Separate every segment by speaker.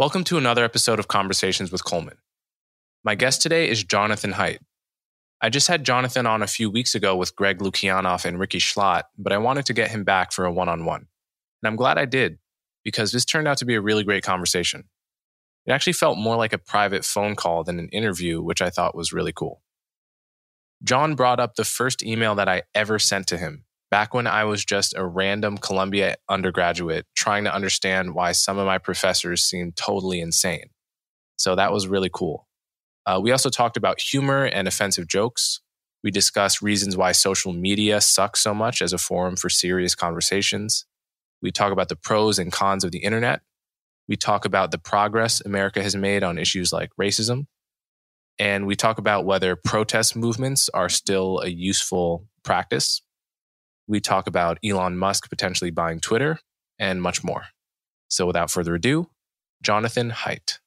Speaker 1: Welcome to another episode of Conversations with Coleman. My guest today is Jonathan Haidt. I just had Jonathan on a few weeks ago with Greg Lukianoff and Rikki Schlott, but I wanted to get him back for a one on one. And I'm glad I did, because this turned out to be a really great conversation. It actually felt more like a private phone call than an interview, which I thought was really cool. John brought up the first email that I ever sent to him back when I was just a random Columbia undergraduate trying to understand why some of my professors seemed totally insane. So that was really cool. Uh, we also talked about humor and offensive jokes. We discussed reasons why social media sucks so much as a forum for serious conversations. We talk about the pros and cons of the internet. We talk about the progress America has made on issues like racism. And we talk about whether protest movements are still a useful practice we talk about Elon Musk potentially buying Twitter and much more. So without further ado, Jonathan Haidt.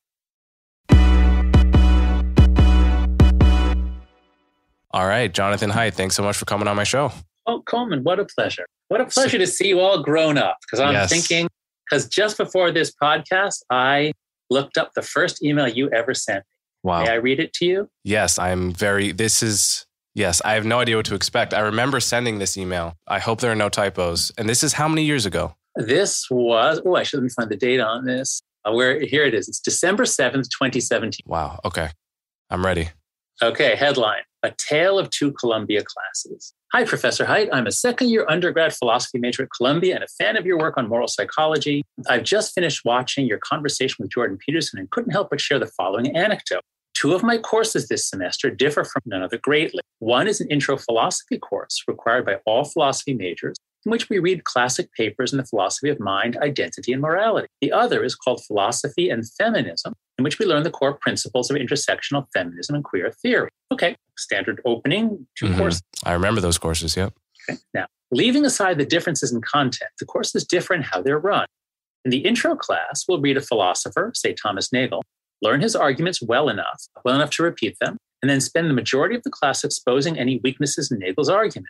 Speaker 1: All right, Jonathan Haidt, thanks so much for coming on my show.
Speaker 2: Oh, Coleman, what a pleasure. What a pleasure to see you all grown up. Because I'm yes. thinking, because just before this podcast, I looked up the first email you ever sent me. Wow. May I read it to you?
Speaker 1: Yes, I'm very, this is Yes, I have no idea what to expect. I remember sending this email. I hope there are no typos. And this is how many years ago?
Speaker 2: This was, oh, I should let me find the date on this. Uh, where here it is. It's December 7th, 2017.
Speaker 1: Wow. Okay. I'm ready.
Speaker 2: Okay. Headline A Tale of Two Columbia Classes. Hi, Professor Haidt. I'm a second year undergrad philosophy major at Columbia and a fan of your work on moral psychology. I've just finished watching your conversation with Jordan Peterson and couldn't help but share the following anecdote. Two of my courses this semester differ from one another greatly. One is an intro philosophy course required by all philosophy majors, in which we read classic papers in the philosophy of mind, identity, and morality. The other is called Philosophy and Feminism, in which we learn the core principles of intersectional feminism and queer theory. Okay, standard opening, 2 mm-hmm. courses.
Speaker 1: I remember those courses, yep.
Speaker 2: Okay. Now, leaving aside the differences in content, the courses differ in how they're run. In the intro class, we'll read a philosopher, say Thomas Nagel, learn his arguments well enough, well enough to repeat them, and then spend the majority of the class exposing any weaknesses in Nagel's argument.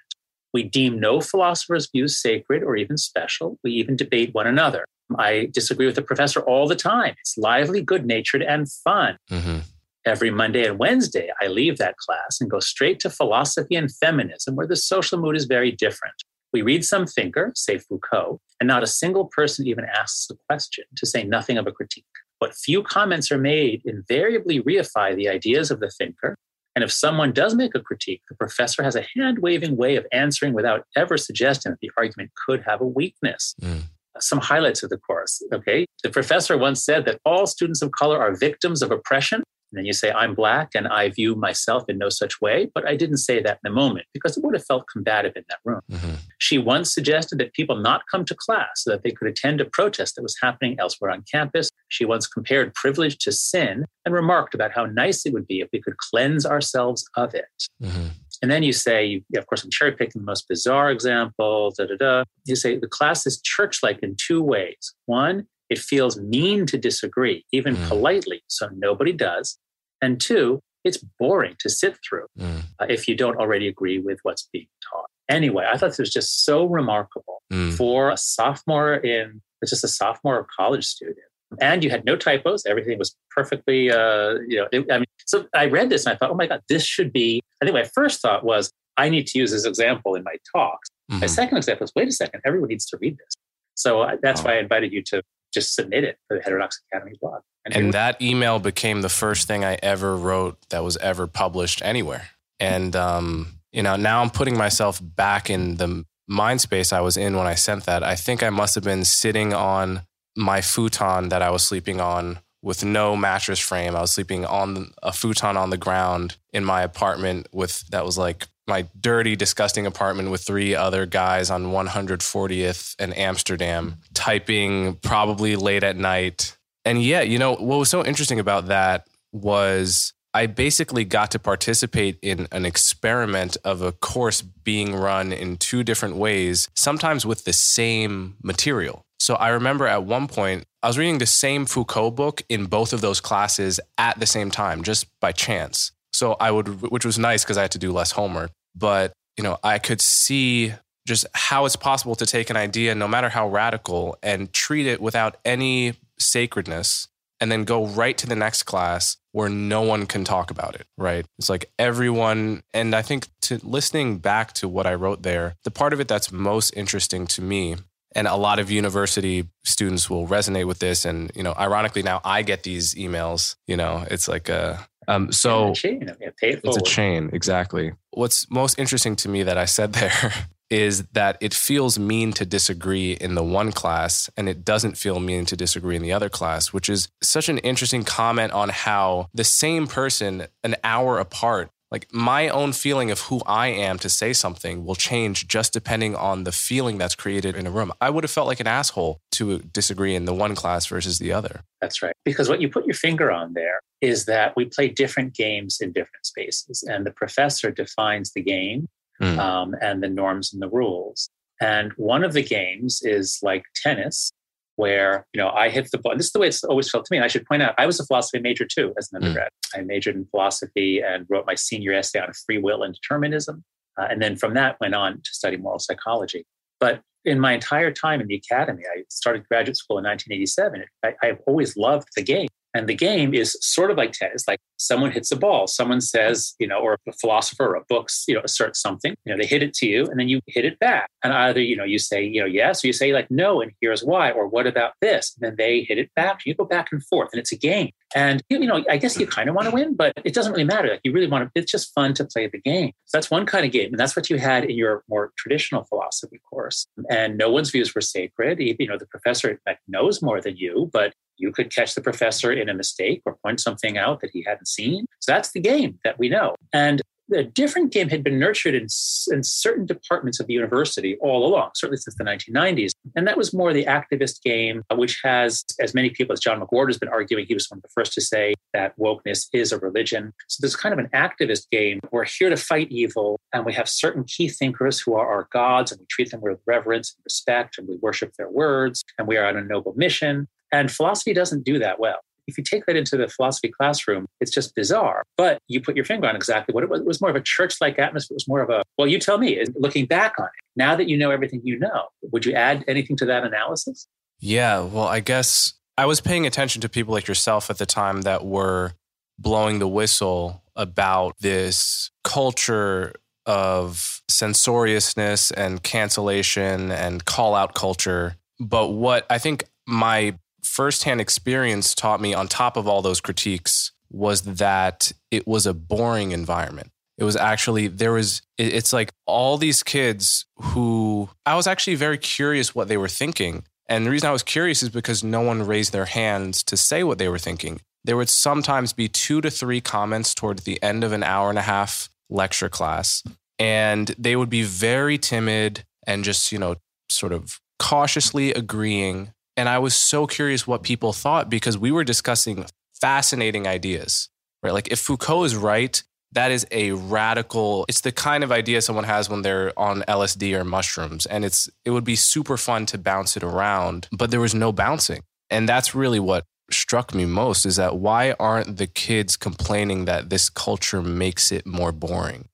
Speaker 2: We deem no philosopher's views sacred or even special. We even debate one another. I disagree with the professor all the time. It's lively, good natured, and fun. Mm-hmm. Every Monday and Wednesday, I leave that class and go straight to philosophy and feminism, where the social mood is very different. We read some thinker, say Foucault, and not a single person even asks a question, to say nothing of a critique. What few comments are made invariably reify the ideas of the thinker. And if someone does make a critique, the professor has a hand waving way of answering without ever suggesting that the argument could have a weakness. Mm. Some highlights of the course. Okay. The professor once said that all students of color are victims of oppression and then you say, I'm black and I view myself in no such way. But I didn't say that in the moment because it would have felt combative in that room. Mm-hmm. She once suggested that people not come to class so that they could attend a protest that was happening elsewhere on campus. She once compared privilege to sin and remarked about how nice it would be if we could cleanse ourselves of it. Mm-hmm. And then you say, of course, I'm cherry picking the most bizarre example. Da, da, da. You say the class is church like in two ways. One, it feels mean to disagree, even mm. politely, so nobody does. And two, it's boring to sit through mm. uh, if you don't already agree with what's being taught. Anyway, I thought this was just so remarkable mm. for a sophomore in, it's just a sophomore college student. And you had no typos. Everything was perfectly, uh, you know, it, I mean, so I read this and I thought, oh my God, this should be. I think my first thought was, I need to use this example in my talks. Mm-hmm. My second example is, wait a second, everyone needs to read this. So uh, that's oh. why I invited you to just submit it for the Heterodox Academy blog.
Speaker 1: And, and that email became the first thing I ever wrote that was ever published anywhere. And, um, you know, now I'm putting myself back in the mind space I was in when I sent that. I think I must have been sitting on my futon that I was sleeping on with no mattress frame. I was sleeping on a futon on the ground in my apartment with that was like my dirty, disgusting apartment with three other guys on 140th and Amsterdam, typing probably late at night. And yeah, you know, what was so interesting about that was I basically got to participate in an experiment of a course being run in two different ways, sometimes with the same material. So I remember at one point, I was reading the same Foucault book in both of those classes at the same time, just by chance. So I would, which was nice because I had to do less homework. But, you know, I could see just how it's possible to take an idea, no matter how radical, and treat it without any sacredness and then go right to the next class where no one can talk about it, right? It's like everyone, and I think to listening back to what I wrote there, the part of it that's most interesting to me, and a lot of university students will resonate with this. And, you know, ironically, now I get these emails, you know, it's like a, um, so
Speaker 2: it's a chain.
Speaker 1: it's a chain, exactly. What's most interesting to me that I said there is that it feels mean to disagree in the one class and it doesn't feel mean to disagree in the other class, which is such an interesting comment on how the same person, an hour apart, like my own feeling of who I am to say something will change just depending on the feeling that's created in a room. I would have felt like an asshole to disagree in the one class versus the other.
Speaker 2: That's right. Because what you put your finger on there is that we play different games in different spaces, and the professor defines the game mm. um, and the norms and the rules. And one of the games is like tennis, where you know I hit the ball. This is the way it's always felt to me. And I should point out, I was a philosophy major too as an mm. undergrad. Mm. I majored in philosophy and wrote my senior essay on free will and determinism, uh, and then from that went on to study moral psychology. But in my entire time in the academy, I started graduate school in 1987. I, I've always loved the game. And the game is sort of like tennis, like someone hits a ball, someone says, you know, or a philosopher or a book, you know, asserts something, you know, they hit it to you and then you hit it back. And either, you know, you say, you know, yes, or you say like no, and here's why, or what about this? And then they hit it back. You go back and forth and it's a game. And, you know, I guess you kind of want to win, but it doesn't really matter. Like you really want to, it's just fun to play the game. So that's one kind of game. And that's what you had in your more traditional philosophy course. And no one's views were sacred. You know, the professor like, knows more than you, but you could catch the professor in a mistake or point something out that he hadn't seen. So that's the game that we know. And a different game had been nurtured in, in certain departments of the university all along, certainly since the 1990s. And that was more the activist game, uh, which has, as many people as John McWhorter has been arguing, he was one of the first to say that wokeness is a religion. So there's kind of an activist game. We're here to fight evil, and we have certain key thinkers who are our gods, and we treat them with reverence and respect, and we worship their words, and we are on a noble mission. And philosophy doesn't do that well. If you take that into the philosophy classroom, it's just bizarre. But you put your finger on exactly what it was. It was more of a church like atmosphere. It was more of a, well, you tell me, looking back on it, now that you know everything you know, would you add anything to that analysis?
Speaker 1: Yeah, well, I guess I was paying attention to people like yourself at the time that were blowing the whistle about this culture of censoriousness and cancellation and call out culture. But what I think my firsthand experience taught me, on top of all those critiques, was that it was a boring environment. It was actually, there was, it's like all these kids who I was actually very curious what they were thinking. And the reason I was curious is because no one raised their hands to say what they were thinking. There would sometimes be two to three comments towards the end of an hour and a half lecture class. And they would be very timid and just, you know, sort of cautiously agreeing and I was so curious what people thought because we were discussing fascinating ideas, right? Like if Foucault is right, that is a radical, it's the kind of idea someone has when they're on LSD or mushrooms. And it's, it would be super fun to bounce it around, but there was no bouncing. And that's really what struck me most is that why aren't the kids complaining that this culture makes it more boring?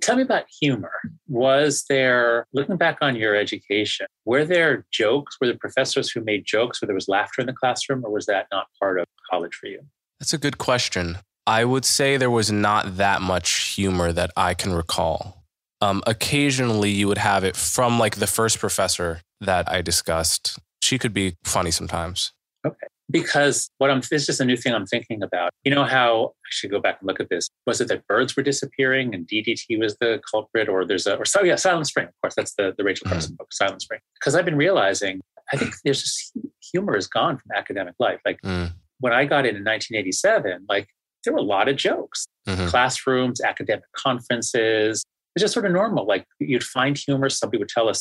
Speaker 2: Tell me about humor. Was there, looking back on your education, were there jokes? Were there professors who made jokes where there was laughter in the classroom, or was that not part of college for you?
Speaker 1: That's a good question. I would say there was not that much humor that I can recall. Um, occasionally, you would have it from like the first professor that I discussed. She could be funny sometimes.
Speaker 2: Okay because what I'm is just a new thing I'm thinking about. You know how I should go back and look at this. Was it that birds were disappearing and DDT was the culprit, or there's a or so yeah, Silent Spring. Of course, that's the the Rachel Carson mm. book, Silent Spring. Because I've been realizing, I think there's just humor is gone from academic life. Like mm. when I got in in 1987, like there were a lot of jokes, mm-hmm. classrooms, academic conferences. it's just sort of normal. Like you'd find humor. Somebody would tell a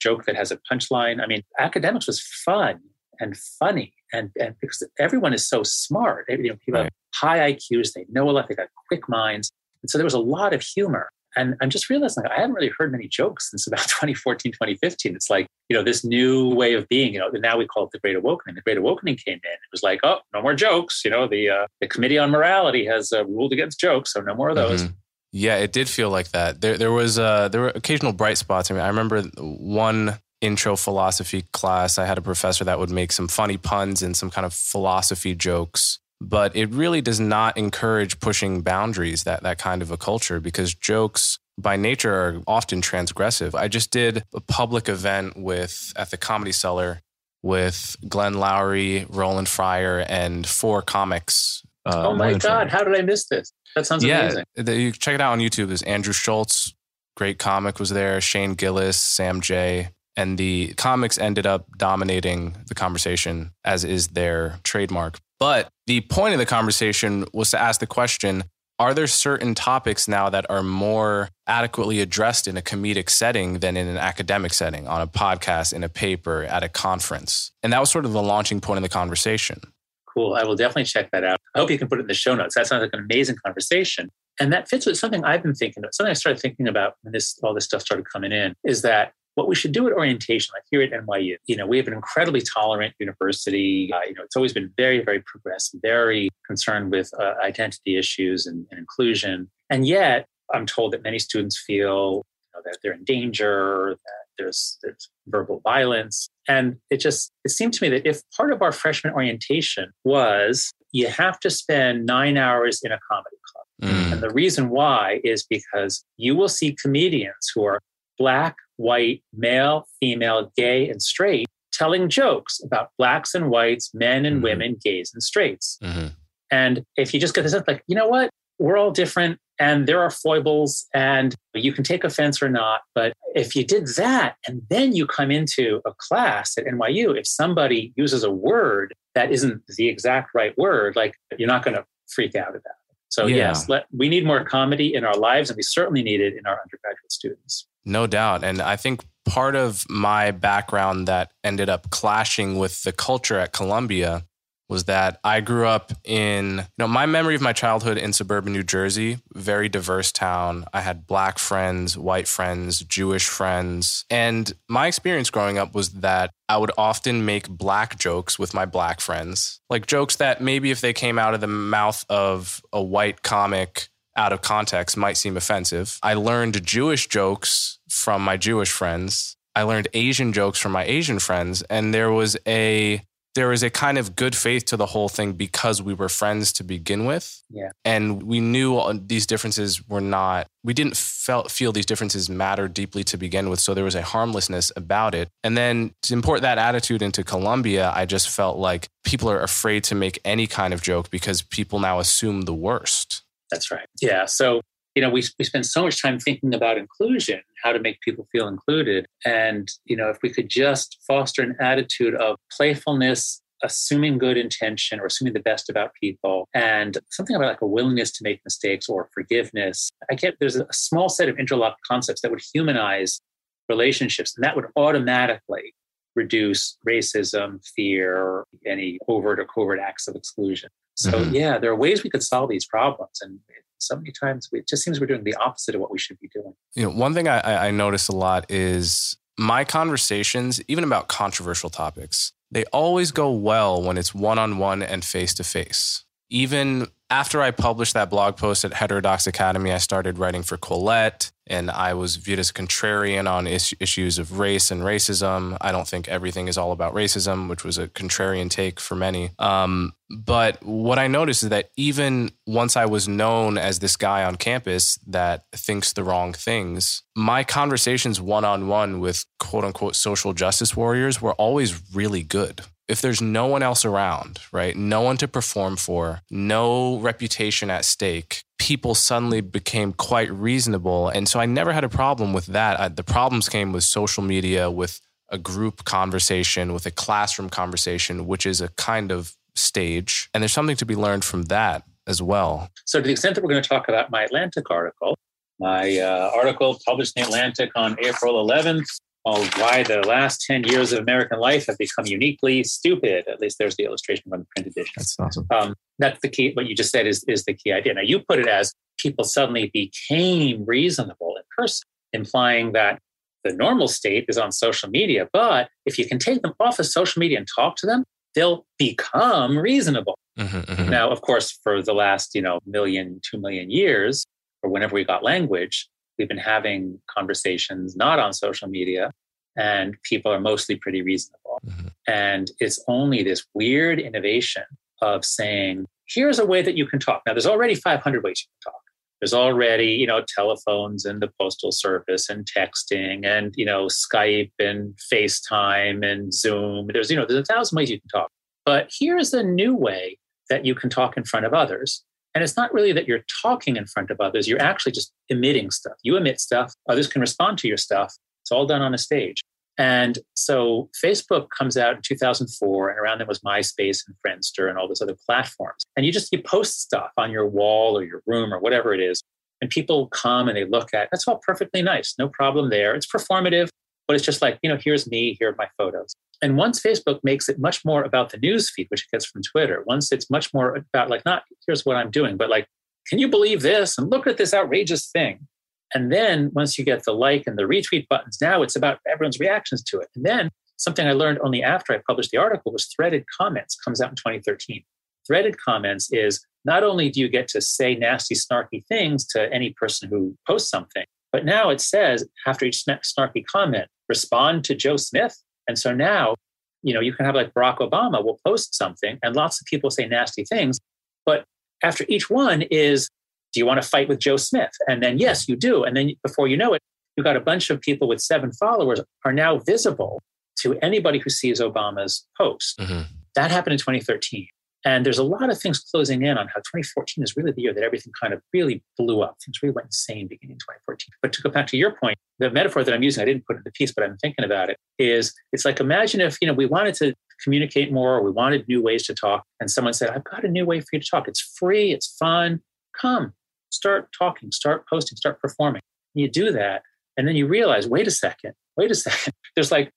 Speaker 2: joke that has a punchline. I mean, academics was fun and funny, and and because everyone is so smart, you know, people right. have high IQs, they know a lot, they got quick minds, and so there was a lot of humor. And I'm just realizing I haven't really heard many jokes since about 2014, 2015. It's like, you know, this new way of being, you know, now we call it the Great Awakening. The Great Awakening came in. It was like, oh, no more jokes. You know, the, uh, the Committee on Morality has uh, ruled against jokes, so no more of those. Mm-hmm.
Speaker 1: Yeah, it did feel like that. There, there was, uh, there were occasional bright spots. I mean, I remember one intro philosophy class. I had a professor that would make some funny puns and some kind of philosophy jokes, but it really does not encourage pushing boundaries that that kind of a culture because jokes by nature are often transgressive. I just did a public event with at the Comedy Cellar with Glenn Loury, Roland Fryer, and four comics.
Speaker 2: Uh, oh my God! How did I miss this? That sounds yeah, amazing.
Speaker 1: The, you check it out on YouTube. There's Andrew Schulz, great comic, was there. Shane Gillis, Sam Jay, and the comics ended up dominating the conversation, as is their trademark. But the point of the conversation was to ask the question are there certain topics now that are more adequately addressed in a comedic setting than in an academic setting, on a podcast, in a paper, at a conference? And that was sort of the launching point of the conversation.
Speaker 2: Cool. I will definitely check that out. I hope you can put it in the show notes. That sounds like an amazing conversation. And that fits with something I've been thinking about. Something I started thinking about when this all this stuff started coming in is that what we should do at orientation, like here at NYU, you know, we have an incredibly tolerant university. Uh, you know, it's always been very, very progressive, very concerned with uh, identity issues and, and, inclusion. And yet, I'm told that many students feel you know, that they're in danger, that there's there's verbal violence, and it just it seemed to me that if part of our freshman orientation was you have to spend nine hours in a comedy club. Mm. And the reason why is because you will see comedians who are black, white, male, female, gay, and straight telling jokes about blacks and whites, men and mm-hmm. women, gays and straights. Mm-hmm. And if you just get this up, like, you know what? We're all different and there are foibles and you can take offense or not. But if you did that and then you come into a class at NYU, if somebody uses a word that isn't the exact right word, like you're not going to freak out about it. So yeah. yes, let, we need more comedy in our lives and we certainly need it in our undergraduate students.
Speaker 1: No doubt. And I think part of my background that ended up clashing with the culture at Columbia was that I grew up in, you know, my memory of my childhood in suburban New Jersey, very diverse town. I had black friends, white friends, Jewish friends. And my experience growing up was that I would often make black jokes with my black friends, like jokes that maybe if they came out of the mouth of a white comic out of context might seem offensive. I learned Jewish jokes from my Jewish friends. I learned Asian jokes from my Asian friends and there was a there was a kind of good faith to the whole thing because we were friends to begin with.
Speaker 2: Yeah.
Speaker 1: And we knew these differences were not, we didn't felt, feel these differences matter deeply to begin with. So there was a harmlessness about it. And then to import that attitude into Columbia, I just felt like people are afraid to make any kind of joke because people now assume the worst.
Speaker 2: That's right. Yeah. So, you know, we, we spend so much time thinking about inclusion, how to make people feel included. And, you know, if we could just foster an attitude of playfulness, assuming good intention or assuming the best about people and something about like a willingness to make mistakes or forgiveness. I get there's a small set of interlocked concepts that would humanize relationships and that would automatically reduce racism, fear, any overt or covert acts of exclusion. So mm-hmm. yeah, there are ways we could solve these problems, and so many times we, it just seems we're doing the opposite of what we should be doing.
Speaker 1: You know, one thing I, I notice a lot is my conversations, even about controversial topics, they always go well when it's one on one and face to face. Even after I published that blog post at Heterodox Academy, I started writing for Quillette and I was viewed as contrarian on is- issues of race and racism. I don't think everything is all about racism, which was a contrarian take for many. Um, but what I noticed is that even once I was known as this guy on campus that thinks the wrong things, my conversations one on one with quote unquote social justice warriors were always really good if there's no one else around, right? No one to perform for, no reputation at stake, people suddenly became quite reasonable. And so I never had a problem with that. I, the problems came with social media, with a group conversation, with a classroom conversation, which is a kind of stage. And there's something to be learned from that as well.
Speaker 2: So, to the extent that we're going to talk about my Atlantic article, my uh, article published in the Atlantic on April 11th on why the last 10 years of American life have become uniquely stupid. At least there's the illustration on the print edition.
Speaker 1: That's awesome.
Speaker 2: Um, that's the key. What you just said is, is the key idea. Now, you put it as people suddenly became reasonable in person, implying that the normal state is on social media. But if you can take them off of social media and talk to them, they'll become reasonable. Mm-hmm, mm-hmm. Now, of course, for the last, you know, million, two million years, or whenever we got language, we've been having conversations not on social media, and people are mostly pretty reasonable. Mm-hmm. And it's only this weird innovation of saying, here's a way that you can talk. Now, there's already 500 ways you can talk. There's already, you know, telephones and the postal service and texting and, you know, Skype and FaceTime and Zoom. There's, you know, there's a thousand ways you can talk. But here's a new way that you can talk in front of others. And it's not really that you're talking in front of others, you're actually just emitting stuff. You emit stuff, others can respond to your stuff. It's all done on a stage. And so Facebook comes out in 2004, and around then was MySpace and Friendster and all those other platforms. And you just you post stuff on your wall or your room or whatever it is, and people come and they look at. That's all perfectly nice, no problem there. It's performative, but it's just like you know, here's me, here are my photos. And once Facebook makes it much more about the news feed, which it gets from Twitter, once it's much more about like not here's what I'm doing, but like, can you believe this? And look at this outrageous thing. And then once you get the like and the retweet buttons, now it's about everyone's reactions to it. And then something I learned only after I published the article was threaded comments comes out in 2013. Threaded comments is not only do you get to say nasty, snarky things to any person who posts something, but now it says after each snarky comment, respond to Joe Smith and so now, you know, you can have like Barack Obama will post something and lots of people say nasty things. But after each one is, do you want to fight with Joe Smith? And then, yes, you do. And then before you know it, you've got a bunch of people with seven followers are now visible to anybody who sees Obama's post. Mm-hmm. That happened in 2013. And there's a lot of things closing in on how 2014 is really the year that everything kind of really blew up. Things really went insane beginning in 2014. But to go back to your point, the metaphor that I'm using, I didn't put in the piece, but I'm thinking about it, is it's like imagine if, you know, we wanted to communicate more or we wanted new ways to talk and someone said, I've got a new way for you to talk. It's free, it's fun. Come, start talking, start posting, start performing. And you do that. And then you realize, wait a second, wait a second. There's like,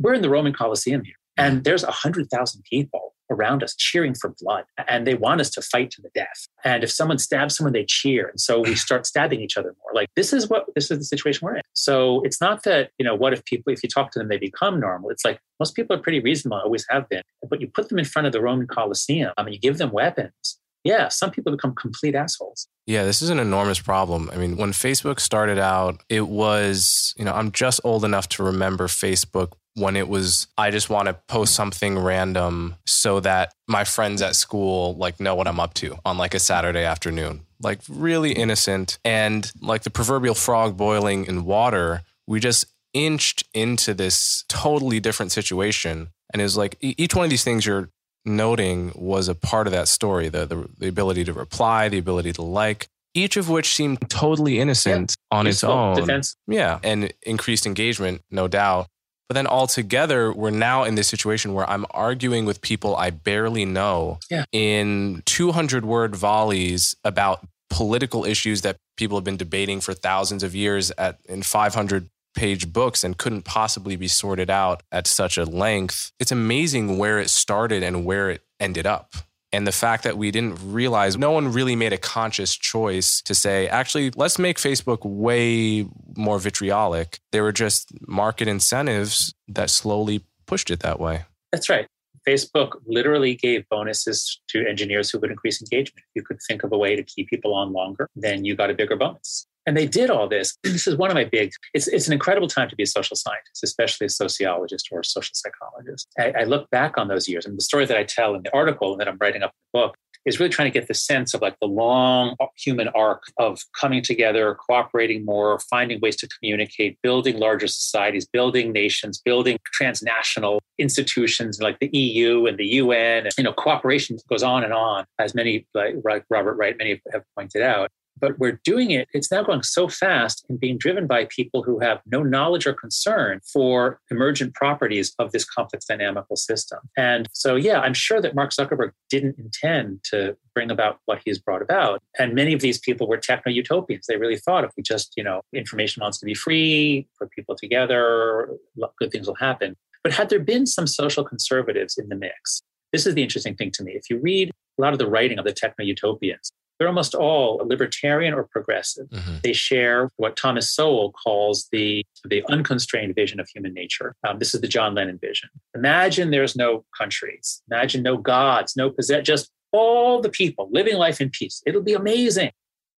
Speaker 2: we're in the Roman Colosseum here. And there's 100,000 people around us cheering for blood and they want us to fight to the death. And if someone stabs someone they cheer. And so we start stabbing each other more. Like this is what this is the situation we're in. So it's not that you know what if people if you talk to them they become normal. It's like most people are pretty reasonable always have been. But you put them in front of the roman coliseum I um, mean, you give them weapons. Yeah, some people become complete assholes.
Speaker 1: Yeah, this is an enormous problem. I mean, when Facebook started out, it was, you know, I'm just old enough to remember Facebook when it was I just want to post something random so that my friends at school like know what I'm up to on like a Saturday afternoon. Like really innocent and like the proverbial frog boiling in water, we just inched into this totally different situation and it was like each one of these things you're noting was a part of that story the, the, the ability to reply the ability to like each of which seemed totally innocent yeah. on its own
Speaker 2: defense.
Speaker 1: yeah and increased engagement no doubt but then altogether, we're now in this situation where I'm arguing with people I barely know
Speaker 2: yeah.
Speaker 1: in 200 word volleys about political issues that people have been debating for thousands of years at in 500 page books and couldn't possibly be sorted out at such a length. It's amazing where it started and where it ended up. And the fact that we didn't realize no one really made a conscious choice to say, actually, let's make Facebook way more vitriolic. There were just market incentives that slowly pushed it that way.
Speaker 2: That's right. Facebook literally gave bonuses to engineers who would increase engagement. You could think of a way to keep people on longer, then you got a bigger bonus. And they did all this. This is one of my big, it's, it's an incredible time to be a social scientist, especially a sociologist or a social psychologist. I, I look back on those years and the story that I tell in the article that I'm writing up in the book is really trying to get the sense of like the long human arc of coming together, cooperating more, finding ways to communicate, building larger societies, building nations, building transnational institutions like the EU and the UN. And, you know, cooperation goes on and on, as many like Robert Wright, many have pointed out. But we're doing it. It's now going so fast and being driven by people who have no knowledge or concern for emergent properties of this complex dynamical system. And so, yeah, I'm sure that Mark Zuckerberg didn't intend to bring about what he's brought about. And many of these people were techno utopians. They really thought if we just, you know, information wants to be free, put people together, good things will happen. But had there been some social conservatives in the mix, this is the interesting thing to me. If you read a lot of the writing of the techno utopians, they're almost all libertarian or progressive. Mm-hmm. They share what Thomas Sowell calls the, the unconstrained vision of human nature. Um, this is the John Lennon vision. Imagine there's no countries, imagine no gods, no possess, just all the people living life in peace. It'll be amazing.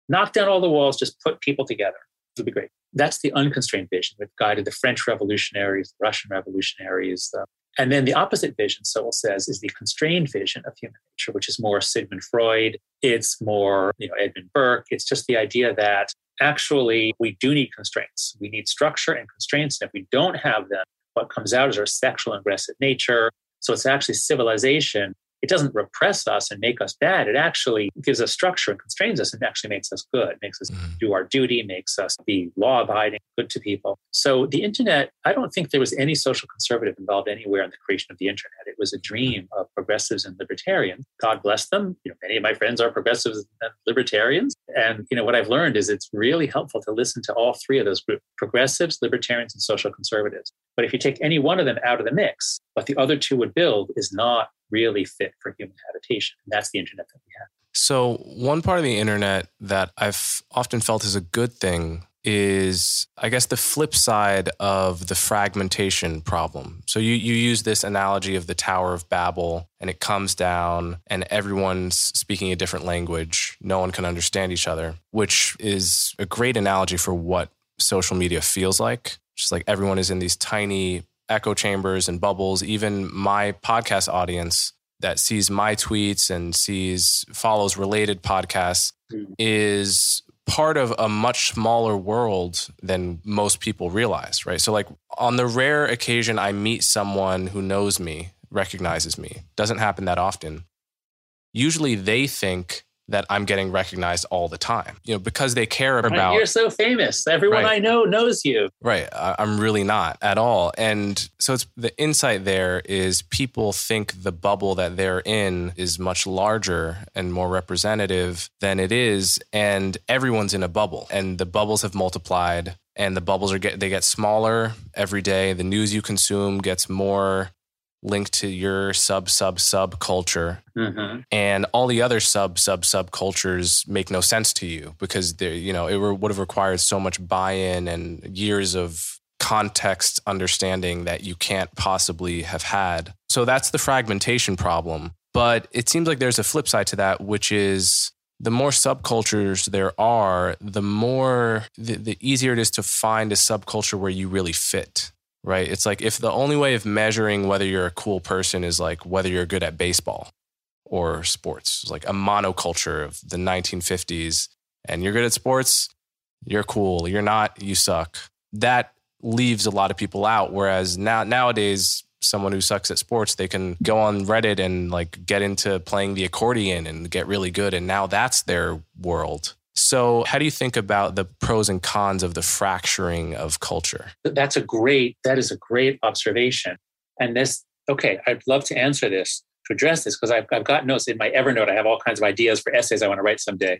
Speaker 2: Knock down all the walls, just put people together. It'll be great. That's the unconstrained vision that guided the French revolutionaries, the Russian revolutionaries, the and then the opposite vision, Sowell says, is the constrained vision of human nature, which is more Sigmund Freud. It's more, you know, Edmund Burke. It's just the idea that actually we do need constraints. We need structure and constraints. And if we don't have them, what comes out is our sexual and aggressive nature. So it's actually civilization it doesn't repress us and make us bad. It actually gives us structure and constrains us and actually makes us good, makes us mm-hmm. do our duty, makes us be law abiding, good to people. So the internet, I don't think there was any social conservative involved anywhere in the creation of the internet. It was a dream of progressives and libertarians. God bless them. You know, many of my friends are progressives and libertarians. And you know, what I've learned is it's really helpful to listen to all three of those groups: progressives, libertarians, and social conservatives. But if you take any one of them out of the mix, what the other two would build is not really fit for human habitation. And that's the internet that we have.
Speaker 1: So, one part of the internet that I've often felt is a good thing is, I guess, the flip side of the fragmentation problem. So, you, you use this analogy of the Tower of Babel, and it comes down, and everyone's speaking a different language. No one can understand each other, which is a great analogy for what social media feels like. Just like everyone is in these tiny echo chambers and bubbles. Even my podcast audience that sees my tweets and sees follows related podcasts mm. is part of a much smaller world than most people realize, right? So like on the rare occasion I meet someone who knows me, recognizes me, doesn't happen that often. Usually they think that I'm getting recognized all the time. You know, because they care about.
Speaker 2: You're so famous. Everyone right. I know knows you.
Speaker 1: Right. I'm really not at all. And so it's the insight there is people think the bubble that they're in is much larger and more representative than it is, and everyone's in a bubble, and the bubbles have multiplied. And the bubbles are get they get smaller every day. The news you consume gets more linked to your sub sub sub culture. Mm-hmm. and all the other sub sub sub cultures make no sense to you because they you know it would have required so much buy-in and years of context understanding that you can't possibly have had. So that's the fragmentation problem. But it seems like there's a flip side to that which is the more subcultures there are the more the, the easier it is to find a subculture where you really fit right? It's like if the only way of measuring whether you're a cool person is like whether you're good at baseball or sports, it's like a monoculture of the 1950s, and you're good at sports, you're cool. You're not, you suck. That leaves a lot of people out. Whereas now nowadays, someone who sucks at sports, they can go on Reddit and like get into playing the accordion and get really good, and now that's their world. So, how do you think about the pros and cons of the fracturing of culture?
Speaker 2: That's a great, that is a great observation. And this, okay, I'd love to answer this, to address this, because I've, I've got notes in my Evernote. I have all kinds of ideas for essays I want to write someday.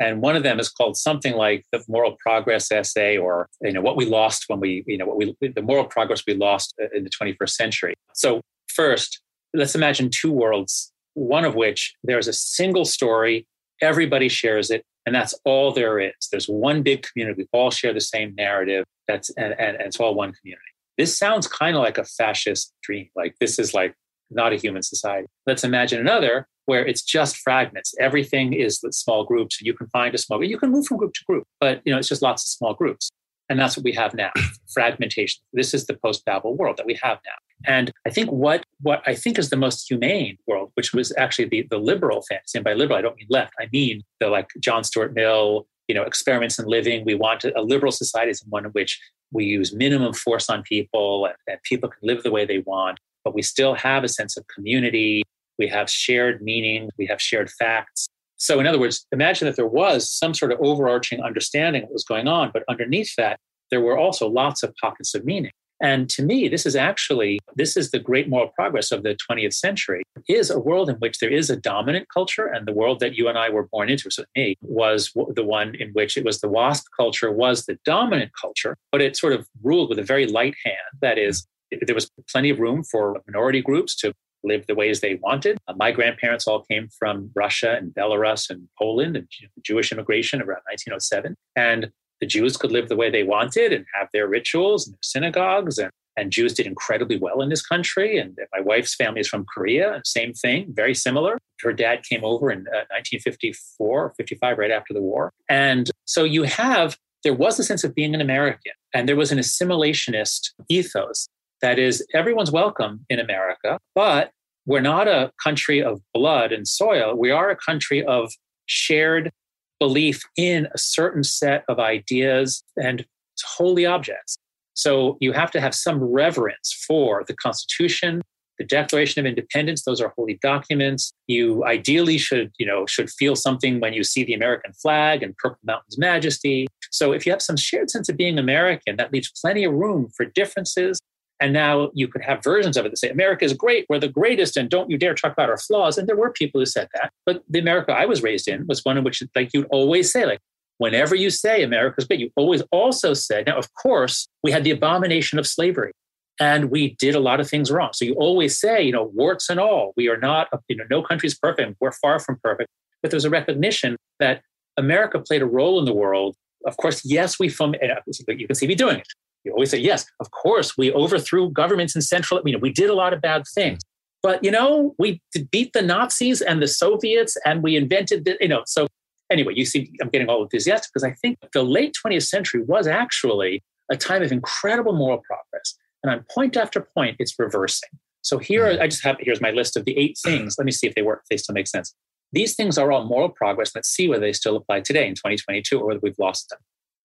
Speaker 2: And one of them is called something like the moral progress essay, or you know what we lost when we, you know, what we the moral progress we lost uh, in the 21st century. So first, let's imagine two worlds, one of which there's a single story, everybody shares it, and that's all there is. There's one big community. We all share the same narrative. That's and, and, and it's all one community. This sounds kind of like a fascist dream. Like this is like not a human society. Let's imagine another where it's just fragments. Everything is small groups. You can find a small group. You can move from group to group, but you know it's just lots of small groups. And that's what we have now. Fragmentation. This is the post-Babel world that we have now. And I think what what I think is the most humane world, which was actually the, the liberal fantasy, and by liberal I don't mean left, I mean the like John Stuart Mill, you know, experiments in living. We want a liberal society is one in which we use minimum force on people and, and people can live the way they want, but we still have a sense of community. We have shared meaning, we have shared facts. So, in other words, imagine that there was some sort of overarching understanding of what was going on, but underneath that, there were also lots of pockets of meaning. And to me, this is actually this is the great moral progress of the 20th century is a world in which there is a dominant culture, and the world that you and I were born into, so me, was the one in which it was the WASP culture was the dominant culture, but it sort of ruled with a very light hand. That is, there was plenty of room for minority groups to live the ways they wanted. Uh, my grandparents all came from Russia and Belarus and Poland and Jewish immigration around 1907. And the Jews could live the way they wanted and have their rituals and their synagogues. And, and Jews did incredibly well in this country. And my wife's family is from Korea, same thing, very similar. Her dad came over in uh, 1954, 55, right after the war. And so you have, there was a sense of being an American, and there was an assimilationist ethos. That is, everyone's welcome in America, but we're not a country of blood and soil. We are a country of shared belief in a certain set of ideas and holy objects. So you have to have some reverence for the Constitution, the Declaration of Independence. Those are holy documents. You ideally should, you know, should feel something when you see the American flag and Purple Mountain's majesty. So if you have some shared sense of being American, that leaves plenty of room for differences and now you could have versions of it that say, America is great, we're the greatest, and don't you dare talk about our flaws. And there were people who said that. But the America I was raised in was one in which, like, you'd always say, like, whenever you say America's great, you always also said, now, of course, we had the abomination of slavery and we did a lot of things wrong. So you always say, you know, warts and all, we are not, you know, no country's perfect. We're far from perfect. But there's a recognition that America played a role in the world. Of course, yes, we from, uh, you can see me doing it. You always say, yes, of course, we overthrew governments in Central. You know, we did a lot of bad things. But, you know, we beat the Nazis and the Soviets and we invented, the, you know, so anyway, you see, I'm getting all enthusiastic because I think the late 20th century was actually a time of incredible moral progress. And on point after point, it's reversing. So here, mm-hmm. I just have, here's my list of the eight things. Let me see if they work, if they still make sense. These things are all moral progress. Let's see whether they still apply today in 2022 or whether we've lost them.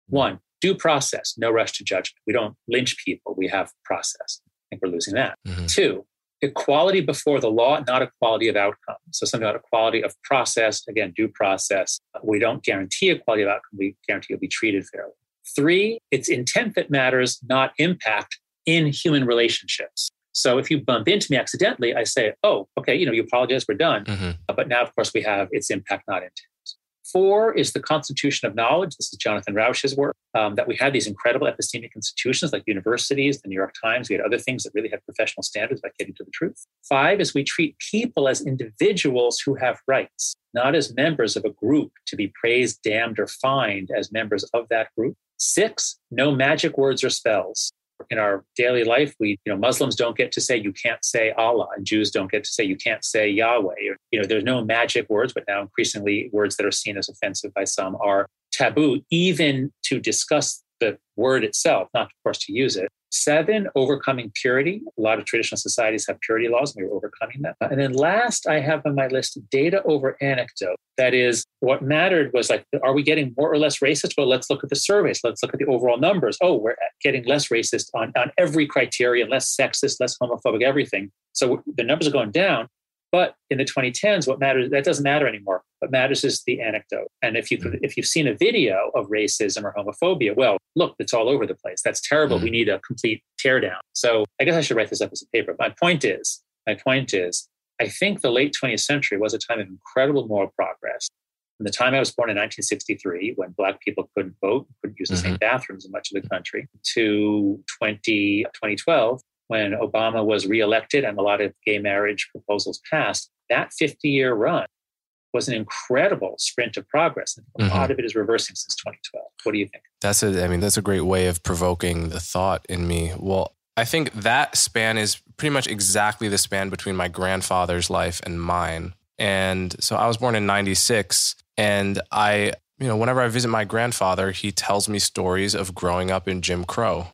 Speaker 2: One, due process, no rush to judgment. We don't lynch people, we have process. I think we're losing that. Mm-hmm. Two, equality before the law, not equality of outcome. So something about equality of process, again, due process. We don't guarantee equality of outcome, we guarantee you'll be treated fairly. Three, it's intent that matters, not impact in human relationships. So if you bump into me accidentally, I say, oh, okay, you know, you apologize, we're done. Mm-hmm. But now, of course, we have its impact, not intent. Four is the Constitution of Knowledge. This is Jonathan Rauch's work. Um, that we had these incredible epistemic institutions like universities, the New York Times. We had other things that really had professional standards about getting to the truth. Five is we treat people as individuals who have rights, not as members of a group to be praised, damned, or fined as members of that group. Six, no magic words or spells in our daily life we you know muslims don't get to say you can't say allah and jews don't get to say you can't say yahweh. Or, you know there's no magic words but now increasingly words that are seen as offensive by some are taboo even to discuss the word itself not of course to use it Seven, overcoming purity. A lot of traditional societies have purity laws, and we are overcoming that. And then last, I have on my list data over anecdote. That is, what mattered was like, are we getting more or less racist? Well, let's look at the surveys. Let's look at the overall numbers. Oh, we're getting less racist on, on every criterion, less sexist, less homophobic, everything. So the numbers are going down. But in the 2010s, what matters that doesn't matter anymore. What matters is the anecdote. And if you could, if you've seen a video of racism or homophobia, well, look, it's all over the place. That's terrible. Mm-hmm. We need a complete teardown. So I guess I should write this up as a paper. My point is, my point is, I think the late 20th century was a time of incredible moral progress. From the time I was born in 1963, when Black people couldn't vote, couldn't use the mm-hmm. same bathrooms in much of the country, to 20, 2012, when Obama was reelected and a lot of gay marriage proposals passed, that 50 year run was an incredible sprint of progress. And a mm-hmm. lot of it is reversing since 2012. What do you think?
Speaker 1: That's a, I mean, that's a great way of provoking the thought in me. Well, I think that span is pretty much exactly the span between my grandfather's life and mine. And so I was born in 96 and I, you know, whenever I visit my grandfather, he tells me stories of growing up in Jim Crow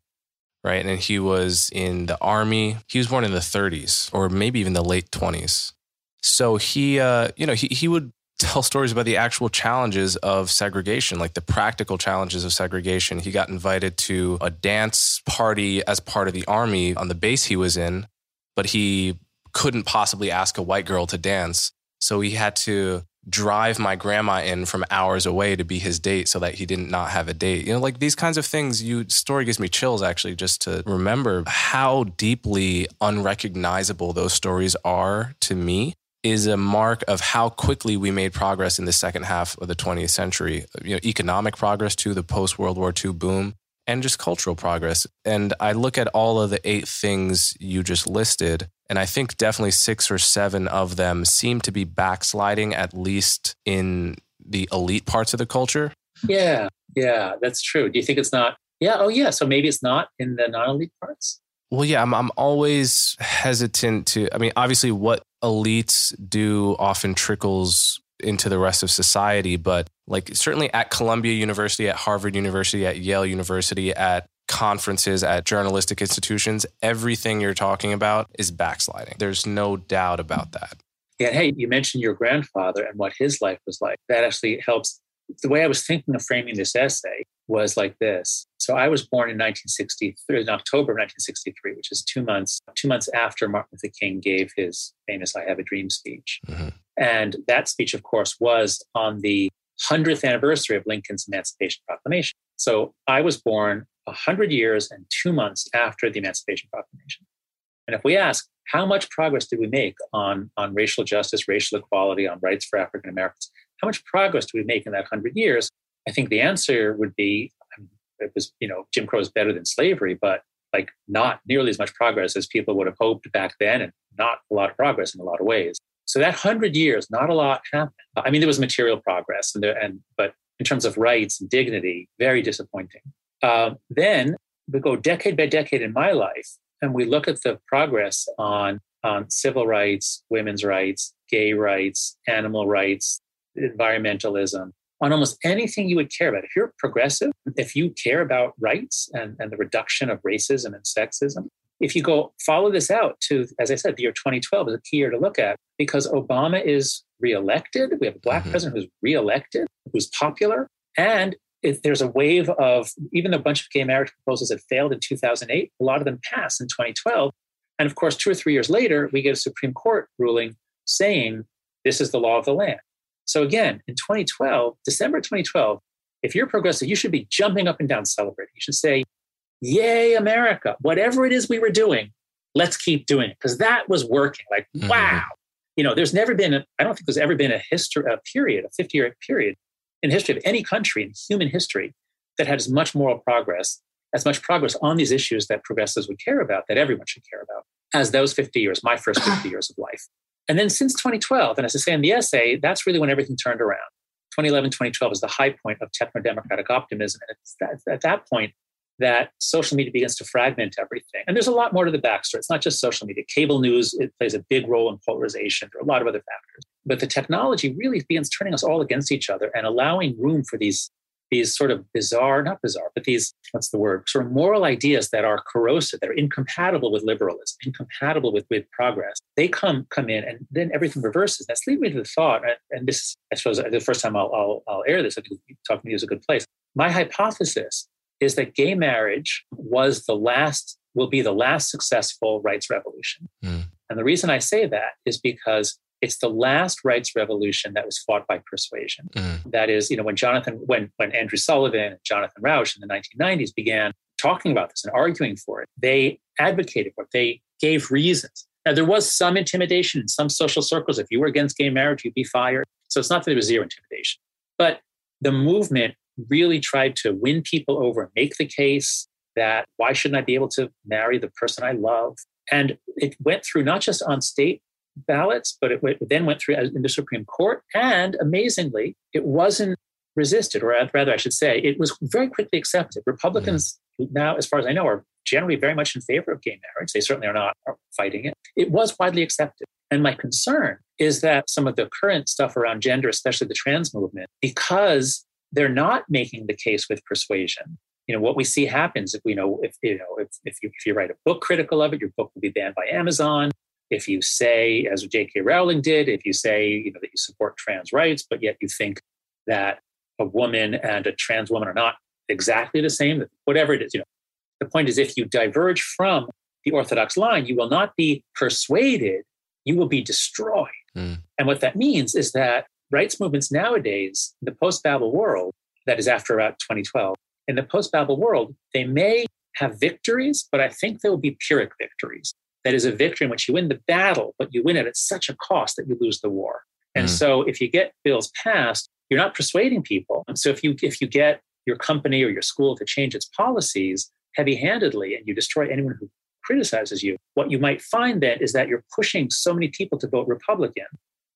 Speaker 1: right? And he was in the army. He was born in the 30s or maybe even the late 20s. So he, uh, you know, he, he would tell stories about the actual challenges of segregation, like the practical challenges of segregation. He got invited to a dance party as part of the army on the base he was in, but he couldn't possibly ask a white girl to dance. So he had to drive my grandma in from hours away to be his date so that he didn't not have a date. You know, like these kinds of things, you story gives me chills actually just to remember how deeply unrecognizable those stories are to me is a mark of how quickly we made progress in the second half of the 20th century. You know, economic progress to the post World War II boom and just cultural progress. And I look at all of the eight things you just listed, and I think definitely six or seven of them seem to be backsliding, at least in the elite parts of the culture.
Speaker 2: Yeah, yeah, that's true. Do you think it's not? Yeah, oh, yeah. So maybe it's not in the non elite parts?
Speaker 1: Well, yeah, I'm, I'm always hesitant to. I mean, obviously, what elites do often trickles into the rest of society, but like certainly at Columbia University, at Harvard University, at Yale University, at conferences, at journalistic institutions, everything you're talking about is backsliding. There's no doubt about that.
Speaker 2: Yeah. Hey, you mentioned your grandfather and what his life was like. That actually helps. The way I was thinking of framing this essay was like this. So I was born in 1963, in October of 1963, which is two months, two months after Martin Luther King gave his famous "I Have a Dream" speech. Mm-hmm. And that speech, of course, was on the 100th anniversary of Lincoln's Emancipation Proclamation. So I was born 100 years and two months after the Emancipation Proclamation. And if we ask, how much progress did we make on, on racial justice, racial equality, on rights for African Americans? How much progress did we make in that 100 years? I think the answer would be um, it was, you know, Jim Crow is better than slavery, but like not nearly as much progress as people would have hoped back then, and not a lot of progress in a lot of ways. So that hundred years, not a lot happened. I mean, there was material progress, and, and but in terms of rights and dignity, very disappointing. Uh, then we go decade by decade in my life, and we look at the progress on on civil rights, women's rights, gay rights, animal rights, environmentalism, on almost anything you would care about. If you're progressive, if you care about rights and, and the reduction of racism and sexism, if you go follow this out to, as I said, the year 2012 is a key year to look at because Obama is reelected. We have a black mm-hmm. president who's reelected, who's popular. And if there's a wave of, even a bunch of gay marriage proposals that failed in 2008, a lot of them passed in 2012. And of course, two or three years later, we get a Supreme Court ruling saying this is the law of the land. So again, in 2012, December 2012, if you're progressive, you should be jumping up and down celebrating. You should say, Yay, America. Whatever it is we were doing, let's keep doing it. Because that was working. Like, mm-hmm. wow. You know, there's never been, I don't think there's ever been a history, a period, a 50 year period in history of any country in human history that had as much moral progress, as much progress on these issues that progressives would care about, that everyone should care about, as those 50 years, my first 50 years of life. And then since 2012, and as I say in the essay, that's really when everything turned around. 2011, 2012 is the high point of techno democratic optimism. And it's that, at that point that social media begins to fragment everything. And there's a lot more to the backstory. It's not just social media. Cable news it plays a big role in polarization. There are a lot of other factors. But the technology really begins turning us all against each other and allowing room for these these sort of bizarre, not bizarre, but these, what's the word, sort of moral ideas that are corrosive, that are incompatible with liberalism, incompatible with, with progress. They come come in and then everything reverses. That's leading me to the thought, and this, I suppose, the first time I'll, I'll, I'll air this, I think talking to you is a good place. My hypothesis is that gay marriage was the last, will be the last successful rights revolution. Mm. And the reason I say that is because it's the last rights revolution that was fought by persuasion. Mm. That is, you know, when Jonathan, when when Andrew Sullivan and Jonathan Rauch in the 1990s began talking about this and arguing for it, they advocated for it. They gave reasons. Now there was some intimidation in some social circles. If you were against gay marriage, you'd be fired. So it's not that there was zero intimidation, but the movement really tried to win people over and make the case that why shouldn't I be able to marry the person I love? And it went through not just on state ballots, but it, then went through in the Supreme Court. And amazingly, it wasn't resisted, or rather, I should say, it was very quickly accepted. Republicans mm-hmm. now, as far as I know, are generally very much in favor of gay marriage. They certainly are not fighting it. It was widely accepted. And my concern is that some of the current stuff around gender, especially the trans movement, because they're not making the case with persuasion. You know, what we see happens if we know if you know if, if you, if you write a book critical of it, your book will be banned by Amazon if you say, as J.K. Rowling did, if you say you know that you support trans rights, but yet you think that a woman and a trans woman are not exactly the same, whatever it is, you know, the point is if you diverge from the orthodox line, you will not be persuaded, you will be destroyed. Mm. And what that means is that rights movements nowadays, the post Babel world, that is after about 2012, in the post Babel world, they may have victories, but I think they will be Pyrrhic victories. That is a victory in which you win the battle, but you win it at such a cost that you lose the war. And mm. so if you get bills passed, you're not persuading people. And so if you if you get your company or your school to change its policies heavy-handedly and you destroy anyone who criticizes you, what you might find then is that you're pushing so many people to vote Republican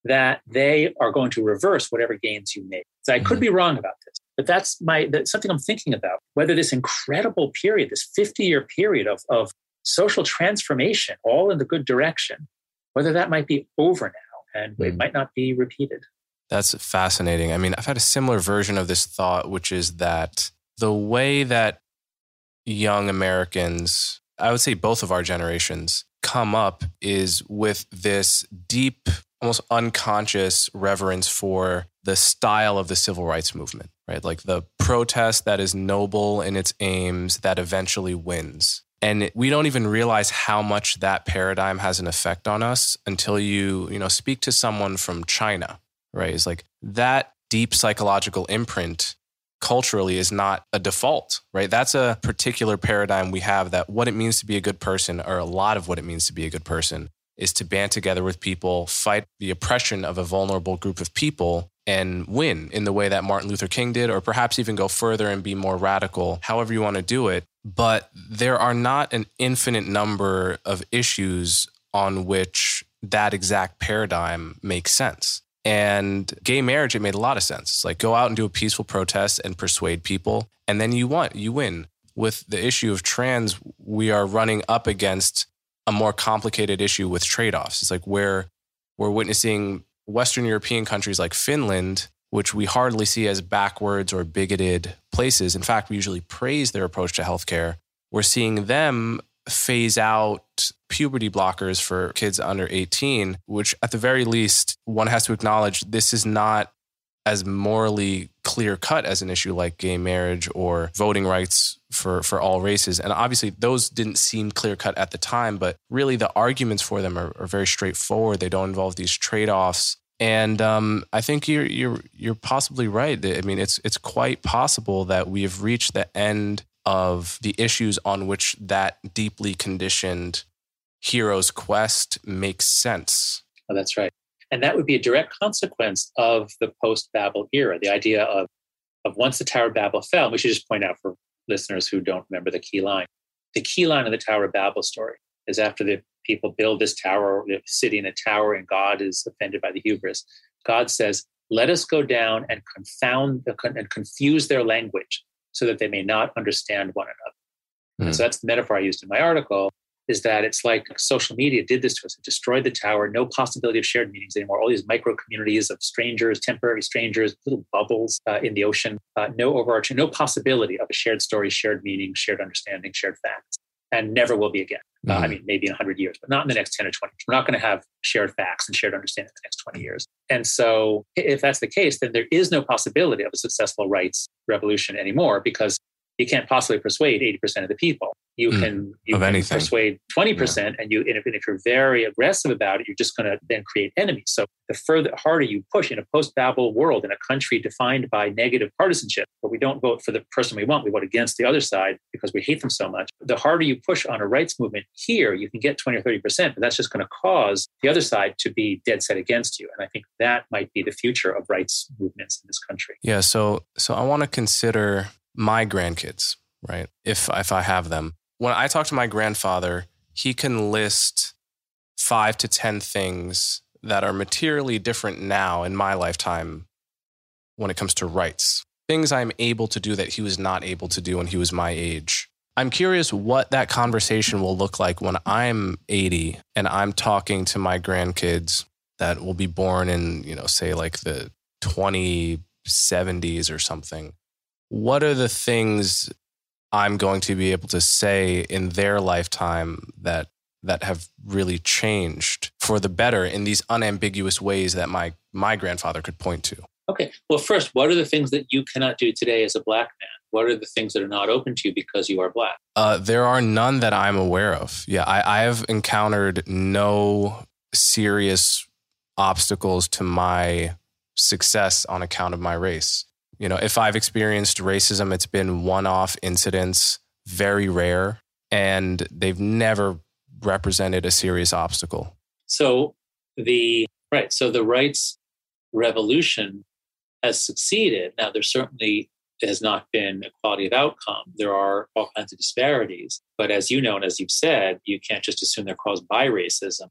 Speaker 2: that they are going to reverse whatever gains you make. So I could mm-hmm. be wrong about this, but that's my that's something I'm thinking about. Whether this incredible period, this 50 year period of, of social transformation, all in the good direction, whether that might be over now and mm. it might not be repeated.
Speaker 1: That's fascinating. I mean, I've had a similar version of this thought, which is that the way that young Americans, I would say both of our generations, come up is with this deep, almost unconscious reverence for the style of the civil rights movement, right? Like the protest that is noble in its aims that eventually wins. And we don't even realize how much that paradigm has an effect on us until you, you know, speak to someone from China, right? It's like that deep psychological imprint culturally is not a default, right? That's a particular paradigm we have that what it means to be a good person, or a lot of what it means to be a good person, is to band together with people, fight the oppression of a vulnerable group of people, and win in the way that Martin Luther King did, or perhaps even go further and be more radical, however you want to do it. But there are not an infinite number of issues on which that exact paradigm makes sense. And gay marriage, it made a lot of sense. It's like go out and do a peaceful protest and persuade people, and then you want, you win. With the issue of trans, we are running up against a more complicated issue with trade offs. It's like where we're witnessing Western European countries like Finland, which we hardly see as backwards or bigoted places. In fact, we usually praise their approach to healthcare. We're seeing them phase out puberty blockers for kids under 18, which at the very least, one has to acknowledge this is not as morally clear cut as an issue like gay marriage or voting rights for, for all races. And obviously, those didn't seem clear cut at the time, but really the arguments for them are, are very straightforward. They don't involve these trade offs. And um, I think you're you're you're possibly right. I mean, it's it's quite possible that we have reached the end of the issues on which that deeply conditioned hero's quest makes sense.
Speaker 2: Oh, that's right. And that would be a direct consequence of the post Babel era, the idea of, of once the Tower of Babel fell, we should just point out for listeners who don't remember the key line. The key line of the Tower of Babel story is after the people build this tower, the city in a tower, and God is offended by the hubris. God says, Let us go down and confound and confuse their language so that they may not understand one another. Mm. so that's the metaphor I used in my article is that it's like social media did this to us. It destroyed the tower, no possibility of shared meetings anymore. All these micro communities of strangers, temporary strangers, little bubbles uh, in the ocean, uh, no overarching, no possibility of a shared story, shared meaning, shared understanding, shared facts, and never will be again. Mm-hmm. Uh, I hmm. mean, maybe in 100 years, but not in the next 10 or 20. We're not going to have shared facts and shared understanding in the next 20 years. And so, if that's the case, then there is no possibility of a successful rights revolution anymore because you can't possibly persuade 80% of the people. You mm, can, you can persuade 20%, yeah. and you and if, and if, you're very aggressive about it, you're just going to then create enemies. So the further harder you push in a post-Babel world in a country defined by negative partisanship, where we don't vote for the person we want, we vote against the other side because we hate them so much. The harder you push on a rights movement here, you can get 20 or 30%, but that's just going to cause the other side to be dead set against you. And I think that might be the future of rights movements in this country.
Speaker 1: Yeah. So so I want to consider my grandkids, right? If if I have them. When I talk to my grandfather, he can list 5 to 10 things that are materially different now in my lifetime when it comes to rights. Things I'm able to do that he was not able to do when he was my age. I'm curious what that conversation will look like when I'm 80 and I'm talking to my grandkids that will be born in, you know, say like the 2070s or something what are the things I'm going to be able to say in their lifetime that that have really changed for the better in these unambiguous ways that my my grandfather could point to.
Speaker 2: Okay. Well, first, what are the things that you cannot do today as a black man? What are the things that are not open to you because you are black?
Speaker 1: Uh, there are none that I'm aware of. Yeah, I, I have encountered no serious obstacles to my success on account of my race. You know, if I've experienced racism, it's been one off incidents, very rare, and they've never represented a serious obstacle.
Speaker 2: So the right, so the rights revolution has succeeded. Now, there certainly has not been equality of outcome. There are all kinds of disparities. But as you know, and as you've said, you can't just assume they're caused by racism.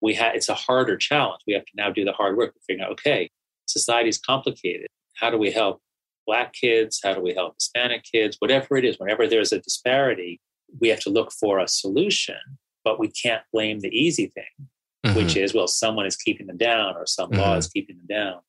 Speaker 2: We ha- it's a harder challenge. We have to now do the hard work of figuring out, okay, society is complicated. How do we help Black kids? How do we help Hispanic kids? Whatever it is, whenever there's a disparity, we have to look for a solution, but we can't blame the easy thing, mm-hmm. which is, well, someone is keeping them down or some mm-hmm. law is keeping them down.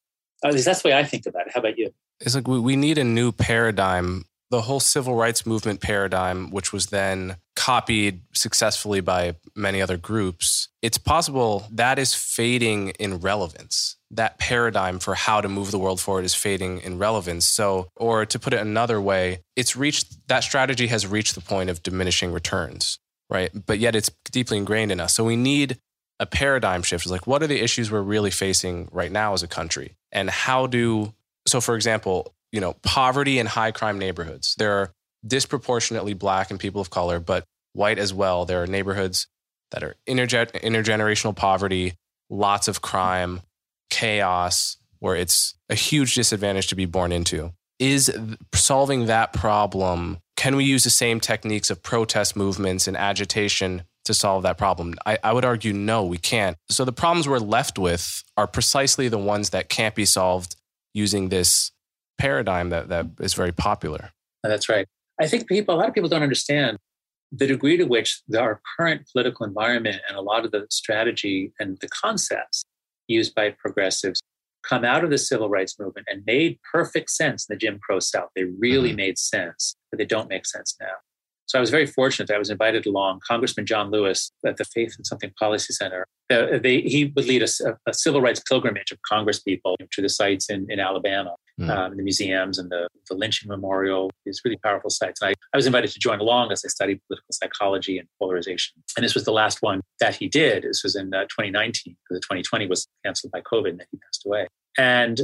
Speaker 2: At least that's the way I think about it. How about you?
Speaker 1: It's like we, we need a new paradigm. The whole civil rights movement paradigm, which was then copied successfully by many other groups, it's possible that is fading in relevance. That paradigm for how to move the world forward is fading in relevance. So, or to put it another way, it's reached that strategy has reached the point of diminishing returns, right? But yet it's deeply ingrained in us. So we need a paradigm shift. It's like, what are the issues we're really facing right now as a country? And how do so, for example, you know, poverty in high crime neighborhoods. There are disproportionately black and people of color, but white as well. There are neighborhoods that are interge- intergenerational poverty, lots of crime, chaos, where it's a huge disadvantage to be born into. Is solving that problem, can we use the same techniques of protest movements and agitation to solve that problem? I, I, would argue no, we can't. So the problems we're left with are precisely the ones that can't be solved using this paradigm that, that is very popular.
Speaker 2: That's right. I think people, a lot of people don't understand the degree to which our current political environment and a lot of the strategy and the concepts used by progressives come out of the civil rights movement and made perfect sense in the Jim Crow South. They really mm-hmm. made sense, but they don't make sense now. So I was very fortunate. I was invited along. Congressman John Lewis at the Faith and Something Policy Center. Uh, they, he would lead a, a, civil rights pilgrimage of Congress people to the sites in, in Alabama, mm. um, the museums and the, the lynching memorial. These really powerful sites. And I, I was invited to join along as I studied political psychology and polarization. And this was the last one that he did. This was in uh, 2019 because 2020 was canceled by COVID and then he passed away. And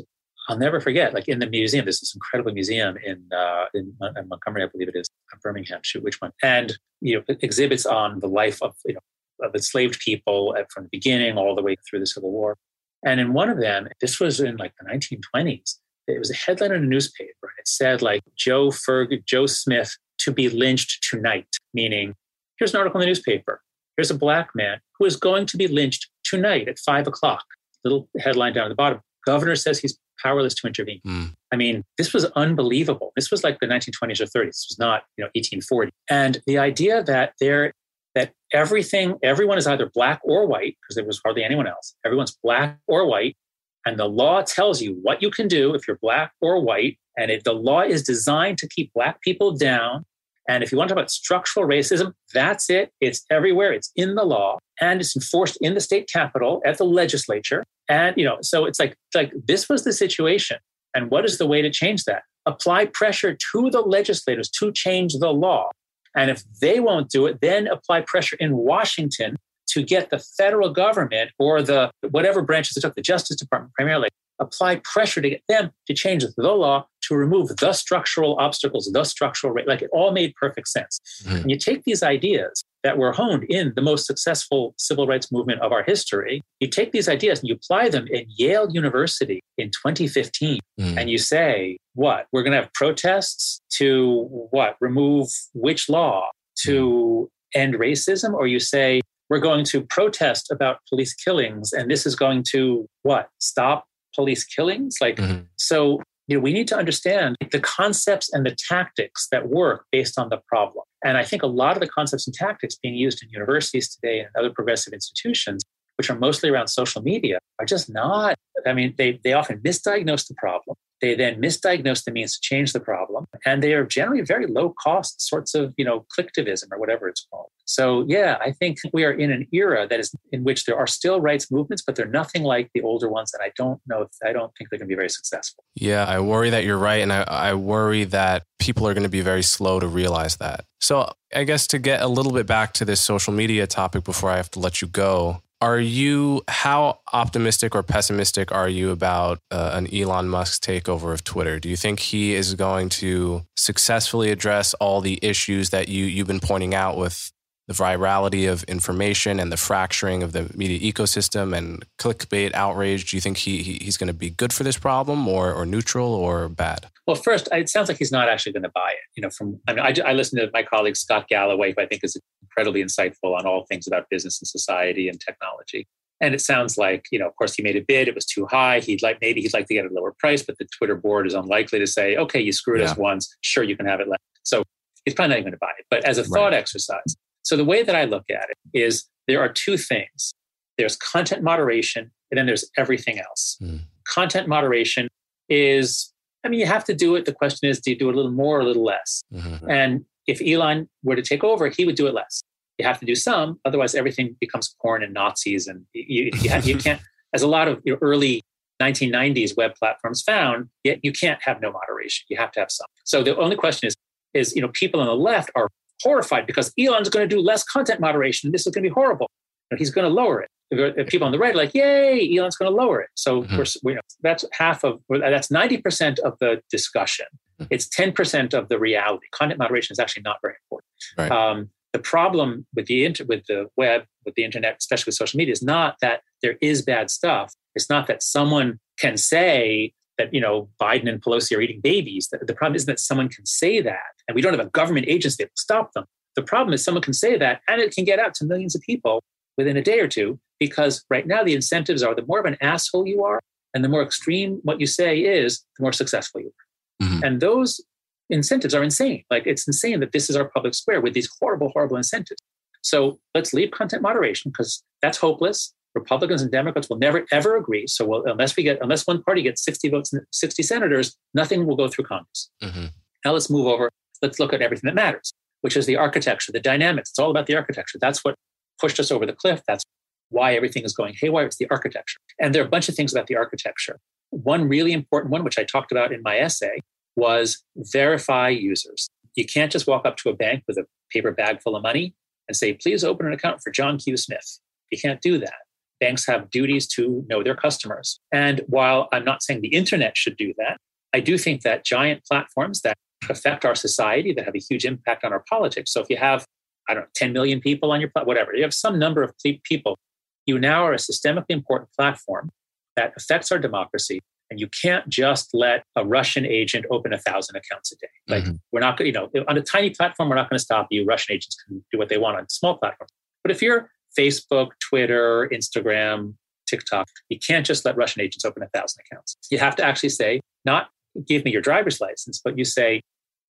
Speaker 2: I'll never forget, like in the museum, there's this incredible museum in, uh, in, in Montgomery, I believe it is, Birmingham, shoot, which one? And, you know, exhibits on the life of, you know, of enslaved people from the beginning all the way through the Civil War. And in one of them, this was in like the 1920s, it was a headline in a newspaper. And it said like Joe Ferg, Joe Smith to be lynched tonight, meaning here's an article in the newspaper. Here's a black man who is going to be lynched tonight at five o'clock. Little headline down at the bottom. Governor says he's powerless to intervene. Mm. I mean, this was unbelievable. This was like the 1920s or 30s. This was not, you know, 1840. And the idea that there that everything, everyone is either black or white, because there was hardly anyone else. Everyone's black or white. And the law tells you what you can do if you're black or white. And if the law is designed to keep black people down. And if you want to talk about structural racism, that's it. It's everywhere. It's in the law and it's enforced in the state capitol at the legislature. And, you know, so it's like, like this was the situation. And what is the way to change that? Apply pressure to the legislators to change the law. And if they won't do it, then apply pressure in Washington to get the federal government or the whatever branches it took, the Justice Department primarily, apply pressure to get them to change the law to remove the structural obstacles, the structural rate. Like it all made perfect sense. Mm-hmm. And you take these ideas that were honed in the most successful civil rights movement of our history. You take these ideas and you apply them in Yale University in 2015, mm. and you say, what? We're going to have protests to what? Remove which law? To mm. end racism? Or you say, we're going to protest about police killings, and this is going to what? Stop police killings? Like, mm-hmm. so you know, we need to understand the concepts and the tactics that work based on the problem. And I think a lot of the concepts and tactics being used in universities today and other progressive institutions, which are mostly around social media, are just not. I mean, they, they often misdiagnose the problem. They then misdiagnose the means to change the problem. And they are generally very low cost sorts of, you know, clicktivism or whatever it's called. So yeah, I think we are in an era that is in which there are still rights movements, but they're nothing like the older ones. And I don't know if I don't think they're going to be very successful.
Speaker 1: Yeah, I worry that you're right. And I, I worry that people are going to be very slow to realize that. So I guess to get a little bit back to this social media topic before I have to let you go, Are you how optimistic or pessimistic are you about uh, an Elon Musk takeover of Twitter? Do you think he is going to successfully address all the issues that you you've been pointing out with the virality of information and the fracturing of the media ecosystem and clickbait outrage? Do you think he, he he's going to be good for this problem, or or neutral, or bad?
Speaker 2: Well, first, it sounds like he's not actually going to buy it. You know, from I mean, I, I listen to my colleague Scott Galloway, who I think is incredibly insightful on all things about business and society and technology. And it sounds like, you know, of course, he made a bid. It was too high. He'd like maybe he'd like to get a lower price, but the Twitter board is unlikely to say, "Okay, you screwed yeah. us once. Sure, you can have it." Left. So he's probably not even going to buy it. But as a thought right. exercise, so the way that I look at it is there are two things there's content moderation, and then there's everything else. Mm. Content moderation is, I mean, you have to do it. The question is, do you do it a little more or a little less? Mm-hmm. And if Elon were to take over, he would do it less. You have to do some, otherwise, everything becomes porn and Nazis. And you, you, have, you can't, as a lot of your early 1990s web platforms found, yet you can't have no moderation. You have to have some. So the only question is, is you know, people on the left are horrified because Elon's going to do less content moderation. This is going to be horrible. he's going to lower it. If people on the right are like, yay, Elon's going to lower it. So mm-hmm. we're, we're, that's half of, that's 90% of the discussion. It's 10% of the reality. Content moderation is actually not very important. Right. Um, the problem with the inter- with the web, with the internet, especially with social media, is not that there is bad stuff. It's not that someone can say that you know Biden and Pelosi are eating babies. The, the problem isn't that someone can say that, and we don't have a government agency that will stop them. The problem is someone can say that, and it can get out to millions of people within a day or two. Because right now the incentives are the more of an asshole you are, and the more extreme what you say is, the more successful you are. Mm-hmm. And those incentives are insane. Like it's insane that this is our public square with these horrible, horrible incentives. So let's leave content moderation because that's hopeless. Republicans and Democrats will never ever agree. So we'll, unless we get unless one party gets 60 votes and 60 senators, nothing will go through Congress. Mm-hmm. Now let's move over. Let's look at everything that matters, which is the architecture, the dynamics. It's all about the architecture. That's what pushed us over the cliff. That's why everything is going haywire. It's the architecture. And there are a bunch of things about the architecture. One really important one, which I talked about in my essay, was verify users. You can't just walk up to a bank with a paper bag full of money and say, please open an account for John Q. Smith. You can't do that banks have duties to know their customers. And while I'm not saying the internet should do that, I do think that giant platforms that affect our society, that have a huge impact on our politics. So if you have, I don't know, 10 million people on your platform, whatever, you have some number of people, you now are a systemically important platform that affects our democracy. And you can't just let a Russian agent open a thousand accounts a day. Like mm-hmm. we're not going, you know, on a tiny platform, we're not going to stop you. Russian agents can do what they want on small platforms. But if you're Facebook, Twitter, Instagram, TikTok. You can't just let Russian agents open a thousand accounts. You have to actually say, not give me your driver's license, but you say,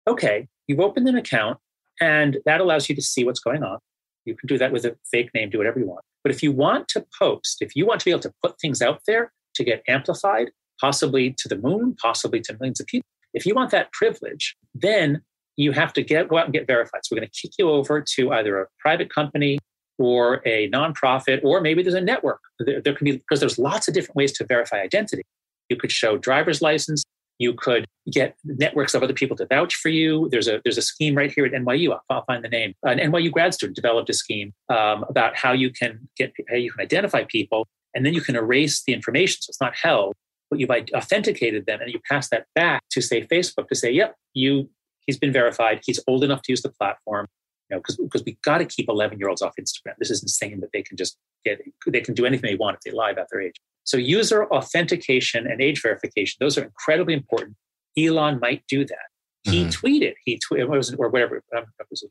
Speaker 2: okay, you've opened an account and that allows you to see what's going on. You can do that with a fake name, do whatever you want. But if you want to post, if you want to be able to put things out there to get amplified, possibly to the moon, possibly to millions of people, if you want that privilege, then you have to get go out and get verified. So we're going to kick you over to either a private company or a nonprofit, or maybe there's a network. There, there can be, because there's lots of different ways to verify identity. You could show driver's license. You could get networks of other people to vouch for you. There's a there's a scheme right here at NYU. I'll, find the name. An NYU grad student developed a scheme um, about how you can get how you can identify people, and then you can erase the information so it's not held, but you've authenticated them, and you pass that back to say Facebook to say, "Yep, you he's been verified. He's old enough to use the platform you know, because because we got to keep 11 year olds off Instagram. This is insane that they can just get they can do anything they want if they lie about their age. So user authentication and age verification, those are incredibly important. Elon might do that. He mm-hmm. tweeted, he tweeted, or whatever,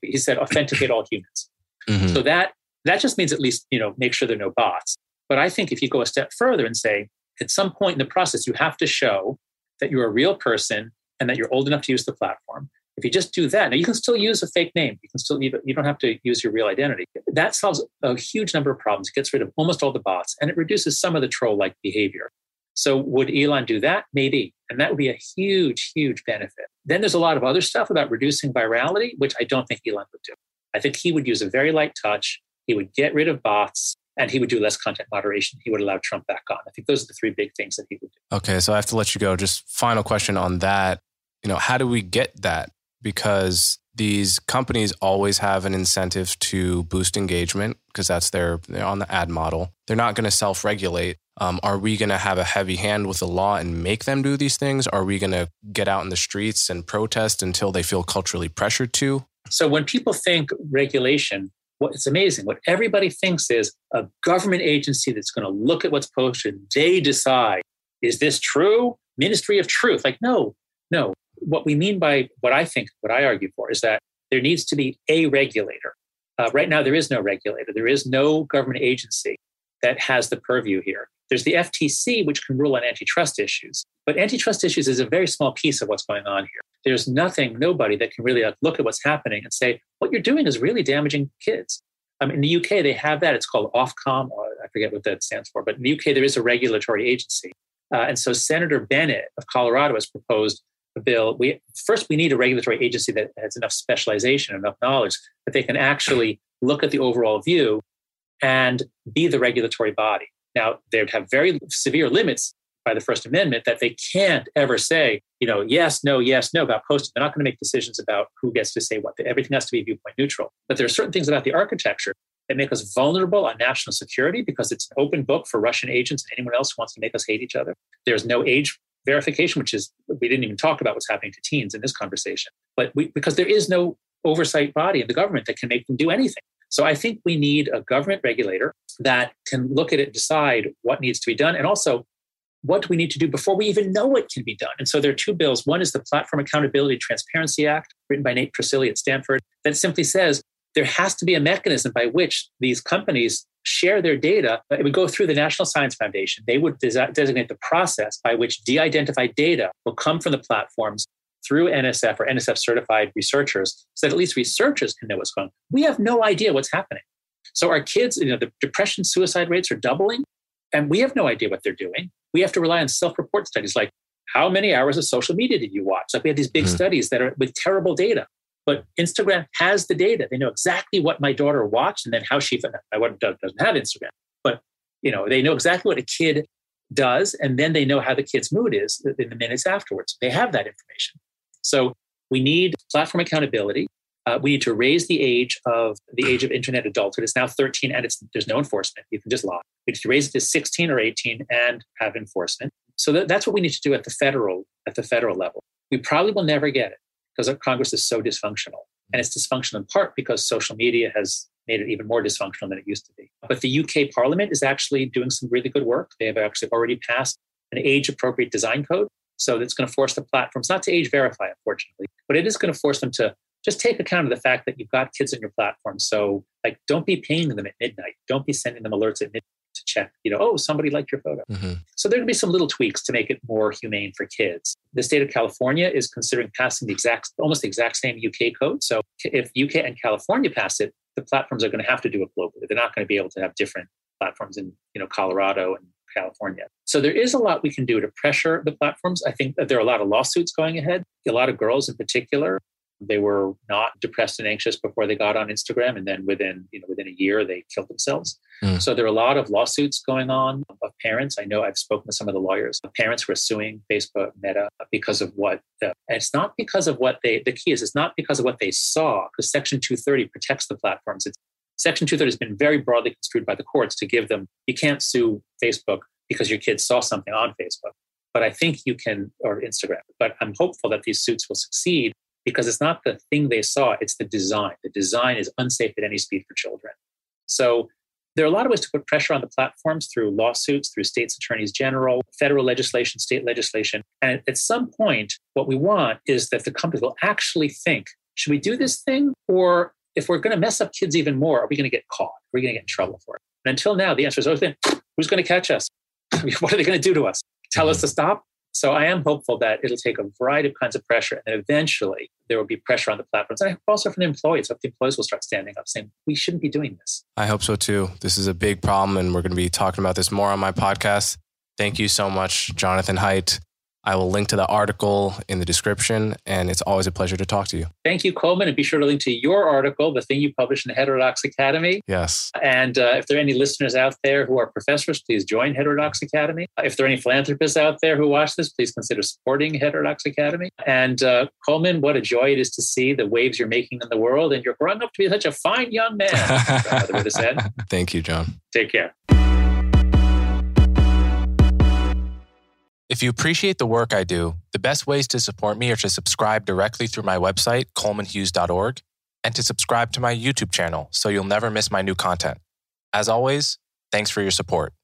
Speaker 2: he said, authenticate all humans. Mm-hmm. So that that just means at least you know make sure there are no bots. But I think if you go a step further and say at some point in the process you have to show that you're a real person and that you're old enough to use the platform if you just do that, now you can still use a fake name. You can still you don't have to use your real identity. That solves a huge number of problems. It gets rid of almost all the bots and it reduces some of the troll-like behavior. So would Elon do that? Maybe. And that would be a huge, huge benefit. Then there's a lot of other stuff about reducing virality, which I don't think Elon would do. I think he would use a very light touch. He would get rid of bots and he would do less content moderation. He would allow Trump back on. I think those are the three big things that he would do.
Speaker 1: Okay, so I have to let you go. Just final question on that. You know, how do we get that because these companies always have an incentive to boost engagement because that's their they're on the ad model. They're not going to self-regulate. Um, are we going to have a heavy hand with the law and make them do these things? Are we going to get out in the streets and protest until they feel culturally pressured to?
Speaker 2: So when people think regulation, what it's amazing. What everybody thinks is a government agency that's going to look at what's posted. They decide is this true? Ministry of Truth. Like no, no. What we mean by what I think, what I argue for, is that there needs to be a regulator. Uh, right now, there is no regulator. There is no government agency that has the purview here. There's the FTC, which can rule on antitrust issues. But antitrust issues is a very small piece of what's going on here. There's nothing, nobody that can really look at what's happening and say, what you're doing is really damaging kids. Um, in the UK, they have that. It's called Ofcom, I forget what that stands for. But in the UK, there is a regulatory agency. Uh, and so Senator Bennet of Colorado has proposed bill. We, first, we need a regulatory agency that has enough specialization, enough knowledge that they can actually look at the overall view and be the regulatory body. Now, they'd have very severe limits by the First Amendment that they can't ever say, you know, yes, no, yes, no about posting. They're not going to make decisions about who gets to say what. Everything has to be viewpoint neutral. But there are certain things about the architecture that make us vulnerable on national security because it's an open book for Russian agents and anyone else who wants to make us hate each other. There's no age verification, which is, we didn't even talk about what's happening to teens in this conversation. But we, because there is no oversight body in the government that can make them do anything. So I think we need a government regulator that can look at it, decide what needs to be done, and also what do we need to do before we even know what can be done? And so there are two bills. One is the Platform Accountability Transparency Act, written by Nate Persily at Stanford, that simply says there has to be a mechanism by which these companies share their data. It would go through the National Science Foundation. They would des- designate the process by which de identified data will come from the platforms through NSF or NSF certified researchers so that at least researchers can know what's going on. We have no idea what's happening. So our kids, you know, the depression suicide rates are doubling, and we have no idea what they're doing we have to rely on self-report studies like how many hours of social media did you watch? Like we have these big mm-hmm. studies that are with terrible data. But Instagram has the data. They know exactly what my daughter watched and then how she my daughter doesn't have Instagram. But you know, they know exactly what a kid does, and then they know how the kid's mood is in the minutes afterwards. They have that information. So we need platform accountability. Uh, we need to raise the age of the age of internet adulthood. It's now 13 and it's, there's no enforcement. You can just log. We need to raise it to 16 or 18 and have enforcement. So that, that's what we need to do at the federal at the federal level. We probably will never get it because Congress is so dysfunctional. And it's dysfunctional in part because social media has made it even more dysfunctional than it used to be. But the UK Parliament is actually doing some really good work. They have actually already passed an age appropriate design code. So that's going to force the platforms not to age verify, unfortunately, but it is going to force them to just take account of the fact that you've got kids on your platform. So, like, don't be paying them at midnight. Don't be sending them alerts at midnight to check, you know, oh, somebody liked your photo. Mm-hmm. So, there to be some little tweaks to make it more humane for kids. The state of California is considering passing the exact, almost the exact same UK code. So, if UK and California pass it, the platforms are going to have to do it globally. They're not going to be able to have different platforms in, you know, Colorado and California. So there is a lot we can do to pressure the platforms. I think that there are a lot of lawsuits going ahead. A lot of girls in particular they were not depressed and anxious before they got on Instagram, and then within you know within a year they killed themselves. Mm. So there are a lot of lawsuits going on of parents. I know I've spoken to some of the lawyers. Parents who are suing Facebook, Meta because of what. and it's not because of what they. The key is it's not because of what they saw, because Section 230 protects the platforms. It's, Section 230 has been very broadly construed by the courts to give them. You can't sue Facebook because your kids saw something on Facebook but I think you can, or Instagram. But I'm hopeful that these suits will succeed because it's not the thing they saw, it's the design. The design is unsafe at any speed for children. So there are a lot of ways to put pressure on the platforms through lawsuits, through states' attorneys general, federal legislation, state legislation. And at some point, what we want is that the companies will actually think should we do this thing? Or if we're going to mess up kids even more, are we going to get caught? Are we going to get in trouble for it? And until now, the answer has always been who's going to catch us? what are they going to do to us? Tell us to stop? So I am hopeful that it'll take a variety of kinds of pressure, and eventually there will be pressure on the platforms. And I hope also from the employees. I hope the employees will start standing up, saying we shouldn't be doing this.
Speaker 1: I hope so too. This is a big problem, and we're going to be talking about this more on my podcast. Thank you so much, Jonathan Haidt. I will link to the article in the description, and it's always a pleasure to talk to you.
Speaker 2: Thank you, Coleman. And be sure to link to your article, the thing you published in Heterodox Academy.
Speaker 1: Yes.
Speaker 2: And uh, if there are any listeners out there who are professors, please join Heterodox Academy. If there are any philanthropists out there who watch this, please consider supporting Heterodox Academy. And uh, Coleman, what a joy it is to see the waves you're making in the world. And you're growing up to be such a fine young man.
Speaker 1: Thank you, John.
Speaker 2: Take care.
Speaker 1: If you appreciate the work I do, the best ways to support me are to subscribe directly through my website, colemanhughes.org, and to subscribe to my YouTube channel so you'll never miss my new content. As always, thanks for your support.